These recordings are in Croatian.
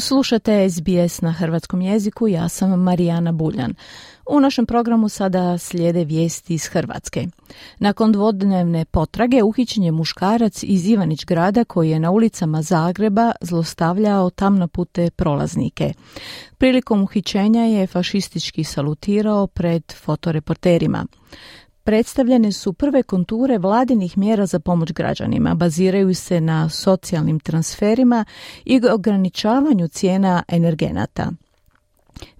Slušate SBS na hrvatskom jeziku, ja sam Marijana Buljan. U našem programu sada slijede vijesti iz Hrvatske. Nakon dvodnevne potrage uhićen je muškarac iz Ivanić grada koji je na ulicama Zagreba zlostavljao tamnopute prolaznike. Prilikom uhićenja je fašistički salutirao pred fotoreporterima. Predstavljene su prve konture vladinih mjera za pomoć građanima. Baziraju se na socijalnim transferima i ograničavanju cijena energenata.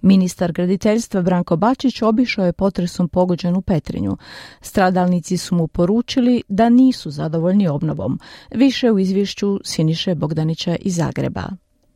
Ministar graditeljstva Branko Bačić obišao je potresom pogođenu Petrinju. Stradalnici su mu poručili da nisu zadovoljni obnovom. Više u izvješću Siniše Bogdanića iz Zagreba.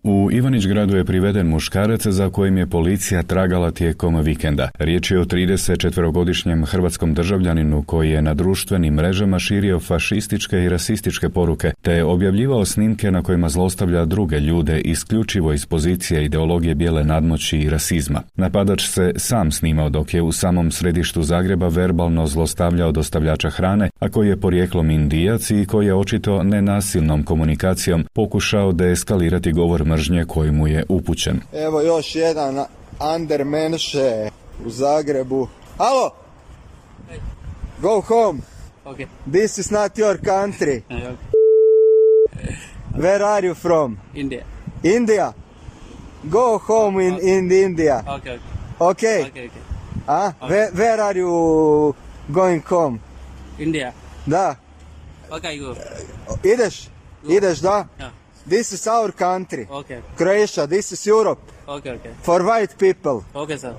U Ivanić gradu je priveden muškarac za kojim je policija tragala tijekom vikenda. Riječ je o 34-godišnjem hrvatskom državljaninu koji je na društvenim mrežama širio fašističke i rasističke poruke te je objavljivao snimke na kojima zlostavlja druge ljude isključivo iz pozicije ideologije bijele nadmoći i rasizma. Napadač se sam snimao dok je u samom središtu Zagreba verbalno zlostavljao dostavljača hrane, a koji je porijeklom indijac i koji je očito nenasilnom komunikacijom pokušao deeskalirati govor mržnje koji mu je upućen. Evo još jedan Menše u Zagrebu. Halo! Go home. Okay. This is not your country. Where are you from? India. India? Go home in, okay. in India. Okay. Okay. Okay. okay. Ah, okay. Where, where are you going home? India. Da. Okay, go. Ideš? Go. Ideš, da? Yeah. This is our country. Okay. Croatia, this is Europe. Okay, okay. For white people. Okay, sir.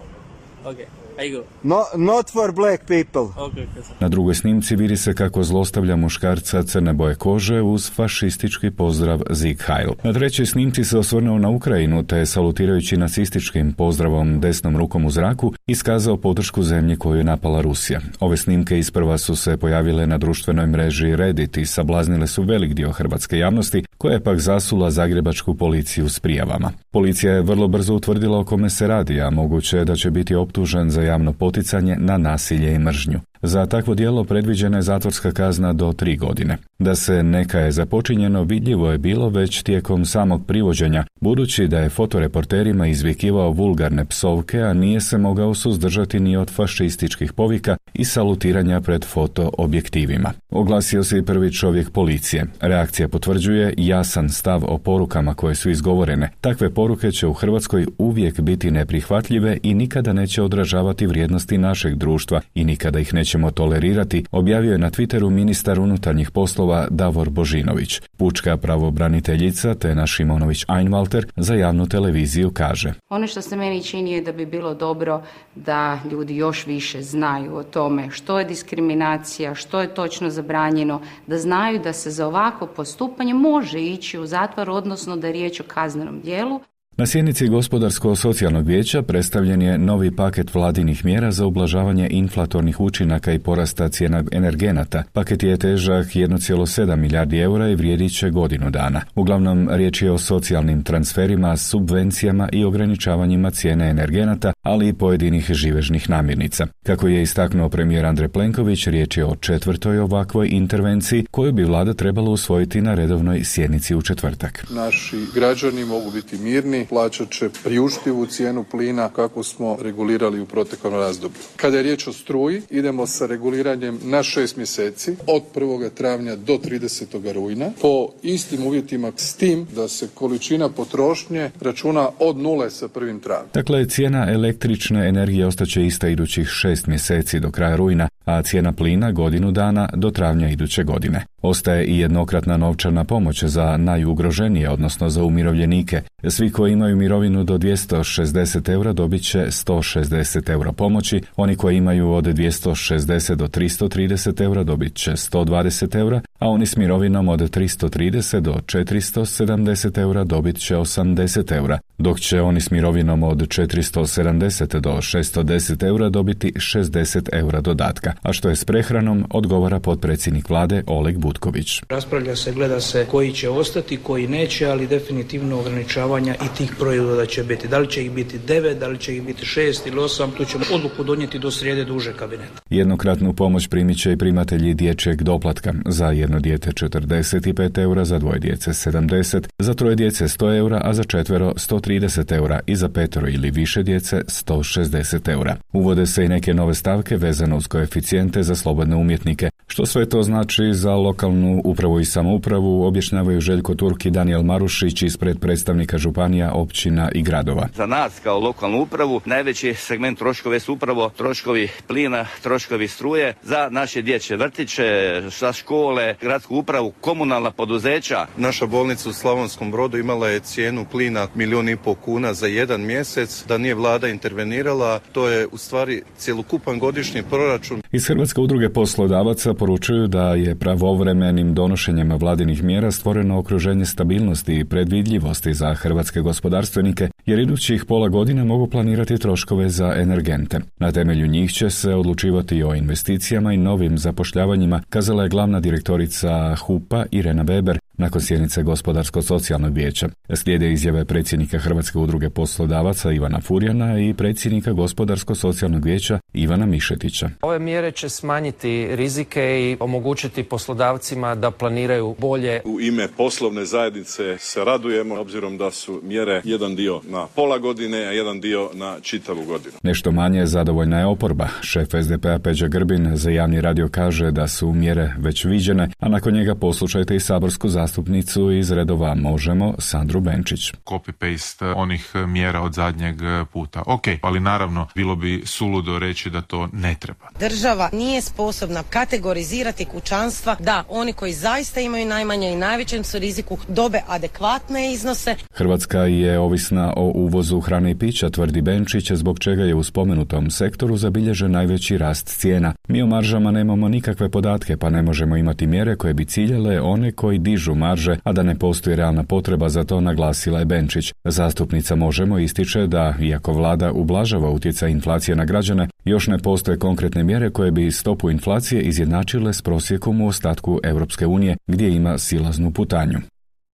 Okay. I go. No, not for black people. Okay. Na drugoj snimci vidi se kako zlostavlja muškarca crne boje kože uz fašistički pozdrav Sieg Heil. Na trećoj snimci se osvrnuo na Ukrajinu te salutirajući nacističkim pozdravom desnom rukom u zraku iskazao podršku zemlji koju je napala Rusija. Ove snimke isprva su se pojavile na društvenoj mreži Reddit i sablaznile su velik dio hrvatske javnosti koja je pak zasula zagrebačku policiju s prijavama. Policija je vrlo brzo utvrdila o kome se radi, a moguće je da će biti optužen za javno poticanje na nasilje i mržnju. Za takvo djelo predviđena je zatvorska kazna do tri godine. Da se neka je započinjeno vidljivo je bilo već tijekom samog privođenja, budući da je fotoreporterima izvikivao vulgarne psovke, a nije se mogao suzdržati ni od fašističkih povika i salutiranja pred foto objektivima. Oglasio se i prvi čovjek policije. Reakcija potvrđuje jasan stav o porukama koje su izgovorene. Takve poruke će u Hrvatskoj uvijek biti neprihvatljive i nikada neće odražavati vrijednosti našeg društva i nikada ih neće nećemo tolerirati, objavio je na Twitteru ministar unutarnjih poslova Davor Božinović. Pučka pravobraniteljica Tena Šimonović Einwalter za javnu televiziju kaže. Ono što se meni čini je da bi bilo dobro da ljudi još više znaju o tome što je diskriminacija, što je točno zabranjeno, da znaju da se za ovako postupanje može ići u zatvor, odnosno da je riječ o kaznenom dijelu. Na sjednici Gospodarsko-socijalnog vijeća predstavljen je novi paket vladinih mjera za ublažavanje inflatornih učinaka i porasta cijena energenata. Paket je težak 1,7 milijardi eura i vrijedit će godinu dana. Uglavnom, riječ je o socijalnim transferima, subvencijama i ograničavanjima cijene energenata, ali i pojedinih živežnih namirnica. Kako je istaknuo premijer Andrej Plenković, riječ je o četvrtoj ovakvoj intervenciji koju bi vlada trebala usvojiti na redovnoj sjednici u četvrtak. Naši građani mogu biti mirni plaćat će priuštivu cijenu plina kako smo regulirali u proteklom razdoblju. Kada je riječ o struji, idemo sa reguliranjem na šest mjeseci od 1. travnja do 30. rujna po istim uvjetima s tim da se količina potrošnje računa od nule sa prvim travnjem. Dakle, cijena električne energije ostaće ista idućih šest mjeseci do kraja rujna, a cijena plina godinu dana do travnja iduće godine. Ostaje i jednokratna novčana pomoć za najugroženije, odnosno za umirovljenike. Svi koji imaju mirovinu do 260 eura dobit će 160 eura pomoći, oni koji imaju od 260 do 330 eura dobit će 120 eura, a oni s mirovinom od 330 do 470 eura dobit će 80 eura, dok će oni s mirovinom od 470 do 610 eura dobiti 60 eura dodatka. A što je s prehranom odgovara potpredsjednik vlade Oleg Butković. Raspravlja se, gleda se koji će ostati, koji neće, ali definitivno ograničavanja i tih proizvoda će biti. Da li će ih biti devet, da li će ih biti šest ili osam, tu ćemo odluku donijeti do srijede duže kabineta. Jednokratnu pomoć primit će i primatelji dječjeg doplatka. Za jedno dijete 45 eura, za dvoje djece 70, za troje djece 100 eura, a za četvero 130 eura i za petero ili više djece 160 eura. Uvode se i neke nove stavke vezane uz koeficijente za slobodne umjetnike. Što sve to znači za lokalnu upravu i samoupravu, objašnjavaju Željko Turk i Daniel Marušić ispred predstavnika županija, općina i gradova. Za nas kao lokalnu upravu najveći segment troškove su upravo troškovi plina, troškovi struje za naše dječje vrtiće, za škole, gradsku upravu, komunalna poduzeća. Naša bolnica u Slavonskom brodu imala je cijenu plina milijun i pol kuna za jedan mjesec. Da nije vlada intervenirala, to je u stvari cjelokupan godišnji proračun. Iz Hrvatske udruge poslodavaca poručuju da je pravovremenim donošenjem vladinih mjera stvoreno okruženje stabilnosti i predvidljivosti za hrvatske gospodarstvenike, jer idućih pola godina mogu planirati troškove za energente. Na temelju njih će se odlučivati o investicijama i novim zapošljavanjima, kazala je glavna direktorica HUPA Irena Weber nakon sjednice gospodarsko-socijalnog vijeća. Slijede izjave predsjednika Hrvatske udruge poslodavaca Ivana Furjana i predsjednika gospodarsko-socijalnog vijeća Ivana Mišetića. Ove mjere će smanjiti rizike i omogućiti poslodavcima da planiraju bolje. U ime poslovne zajednice se radujemo obzirom da su mjere jedan dio na pola godine, a jedan dio na čitavu godinu. Nešto manje zadovoljna je oporba. Šef SDP-a Peđa Grbin za javni radio kaže da su mjere već viđene, a nakon njega poslušajte i saborsku zastupnicu iz redova Možemo, Sandru Benčić. Copy-paste onih mjera od zadnjeg puta. Ok, ali naravno bilo bi suludo reći da to ne treba. Država nije sposobna kategorizirati kućanstva da oni koji zaista imaju najmanje i najvećem su riziku dobe adekvatne iznose. Hrvatska je ovisna o uvozu hrane i pića, tvrdi Benčić, zbog čega je u spomenutom sektoru zabilježen najveći rast cijena. Mi o maržama nemamo nikakve podatke, pa ne možemo imati mjere koje bi ciljale one koji dižu marže, a da ne postoji realna potreba za to, naglasila je Benčić. Zastupnica Možemo ističe da, iako vlada ublažava utjecaj inflacije na građane, još ne postoje konkretne mjere koje bi stopu inflacije izjednačile s prosjekom u ostatku Europske unije, gdje ima silaznu putanju.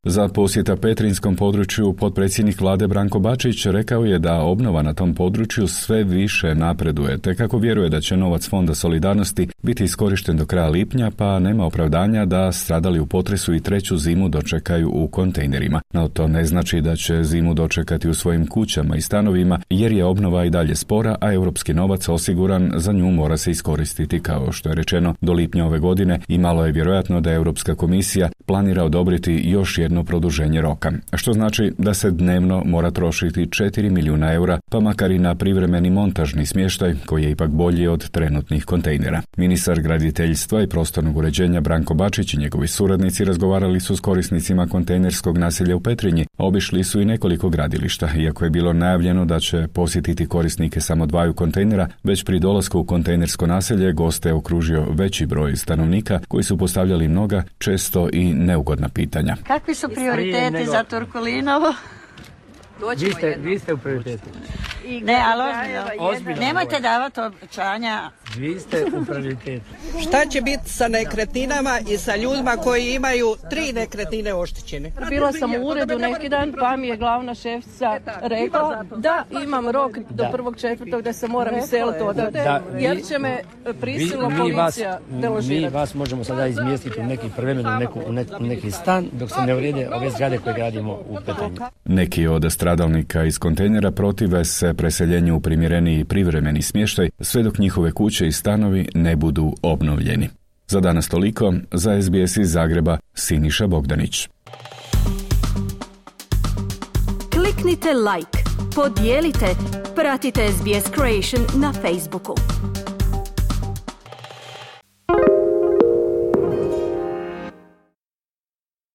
Za posjeta Petrinskom području potpredsjednik vlade Branko Bačić rekao je da obnova na tom području sve više napreduje, te kako vjeruje da će novac Fonda solidarnosti biti iskorišten do kraja lipnja, pa nema opravdanja da stradali u potresu i treću zimu dočekaju u kontejnerima. No to ne znači da će zimu dočekati u svojim kućama i stanovima, jer je obnova i dalje spora, a europski novac osiguran za nju mora se iskoristiti kao što je rečeno do lipnja ove godine i malo je vjerojatno da Europska komisija planira odobriti još jedno produženje roka, što znači da se dnevno mora trošiti 4 milijuna eura, pa makar i na privremeni montažni smještaj koji je ipak bolji od trenutnih kontejnera. Ministar graditeljstva i prostornog uređenja Branko Bačić i njegovi suradnici razgovarali su s korisnicima kontejnerskog naselja u Petrinji, obišli su i nekoliko gradilišta, iako je bilo najavljeno da će posjetiti korisnike samo dvaju kontejnera, već pri dolasku u kontejnersko naselje goste je okružio veći broj stanovnika koji su postavljali mnoga, često i neugodna pitanja. Kakvi su prioriteti za Turkulinovo? Vi ste, vi ste u prioritetu. Ne, ali ozbiljno. Nemojte davati obećanja. Vi ste u prioritetu. Šta će biti sa nekretninama i sa ljudima koji imaju tri nekretnine oštećene? Bila sam u uredu neki dan, pa mi je glavna šefica rekla da imam rok do prvog četvrtog da se moram iseliti odavde, jer će me prisilno policija deložirati. Mi vas možemo sada izmjestiti u neki prvremenu u, neku, u neki stan dok se ne urede ove zgrade koje gradimo u Petrinju. Neki od stradalnika iz kontejnera protive se preseljenju u primjereniji privremeni smještaj sve dok njihove kuće i stanovi ne budu obnovljeni. Za danas toliko, za SBS iz Zagreba, Siniša Bogdanić. Kliknite like, podijelite, pratite SBS Creation na Facebooku.